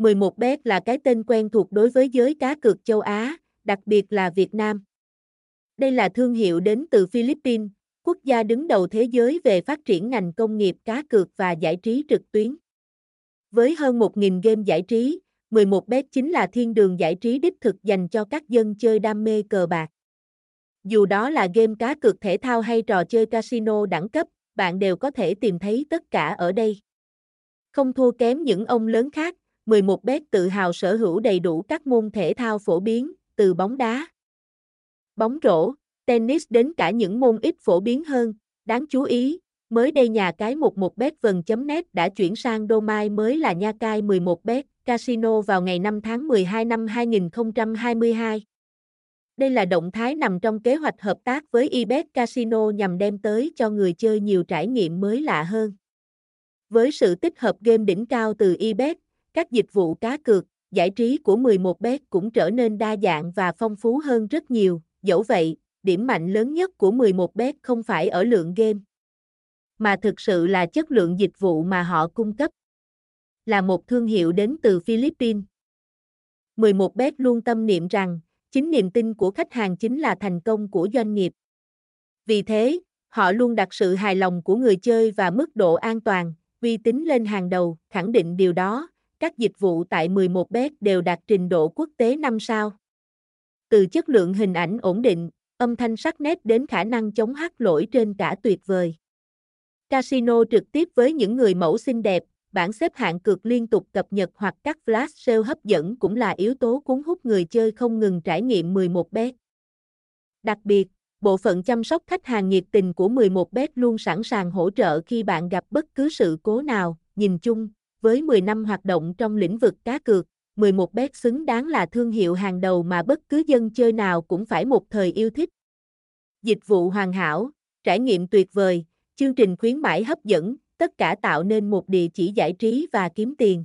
11bet là cái tên quen thuộc đối với giới cá cược châu Á, đặc biệt là Việt Nam. Đây là thương hiệu đến từ Philippines, quốc gia đứng đầu thế giới về phát triển ngành công nghiệp cá cược và giải trí trực tuyến. Với hơn 1.000 game giải trí, 11bet chính là thiên đường giải trí đích thực dành cho các dân chơi đam mê cờ bạc. Dù đó là game cá cược thể thao hay trò chơi casino đẳng cấp, bạn đều có thể tìm thấy tất cả ở đây. Không thua kém những ông lớn khác, 11bet tự hào sở hữu đầy đủ các môn thể thao phổ biến, từ bóng đá, bóng rổ, tennis đến cả những môn ít phổ biến hơn. Đáng chú ý, mới đây nhà cái 11bet vần.net đã chuyển sang domain mới là nha cai 11bet casino vào ngày 5 tháng 12 năm 2022. Đây là động thái nằm trong kế hoạch hợp tác với eBet Casino nhằm đem tới cho người chơi nhiều trải nghiệm mới lạ hơn. Với sự tích hợp game đỉnh cao từ eBet, các dịch vụ cá cược, giải trí của 11bet cũng trở nên đa dạng và phong phú hơn rất nhiều. Dẫu vậy, điểm mạnh lớn nhất của 11bet không phải ở lượng game, mà thực sự là chất lượng dịch vụ mà họ cung cấp. Là một thương hiệu đến từ Philippines. 11bet luôn tâm niệm rằng, chính niềm tin của khách hàng chính là thành công của doanh nghiệp. Vì thế, họ luôn đặt sự hài lòng của người chơi và mức độ an toàn, uy tín lên hàng đầu, khẳng định điều đó, các dịch vụ tại 11bet đều đạt trình độ quốc tế 5 sao. Từ chất lượng hình ảnh ổn định, âm thanh sắc nét đến khả năng chống hát lỗi trên cả tuyệt vời. Casino trực tiếp với những người mẫu xinh đẹp, bảng xếp hạng cược liên tục cập nhật hoặc các flash sale hấp dẫn cũng là yếu tố cuốn hút người chơi không ngừng trải nghiệm 11bet. Đặc biệt, bộ phận chăm sóc khách hàng nhiệt tình của 11bet luôn sẵn sàng hỗ trợ khi bạn gặp bất cứ sự cố nào. Nhìn chung, với 10 năm hoạt động trong lĩnh vực cá cược, 11bet xứng đáng là thương hiệu hàng đầu mà bất cứ dân chơi nào cũng phải một thời yêu thích. Dịch vụ hoàn hảo, trải nghiệm tuyệt vời, chương trình khuyến mãi hấp dẫn, tất cả tạo nên một địa chỉ giải trí và kiếm tiền.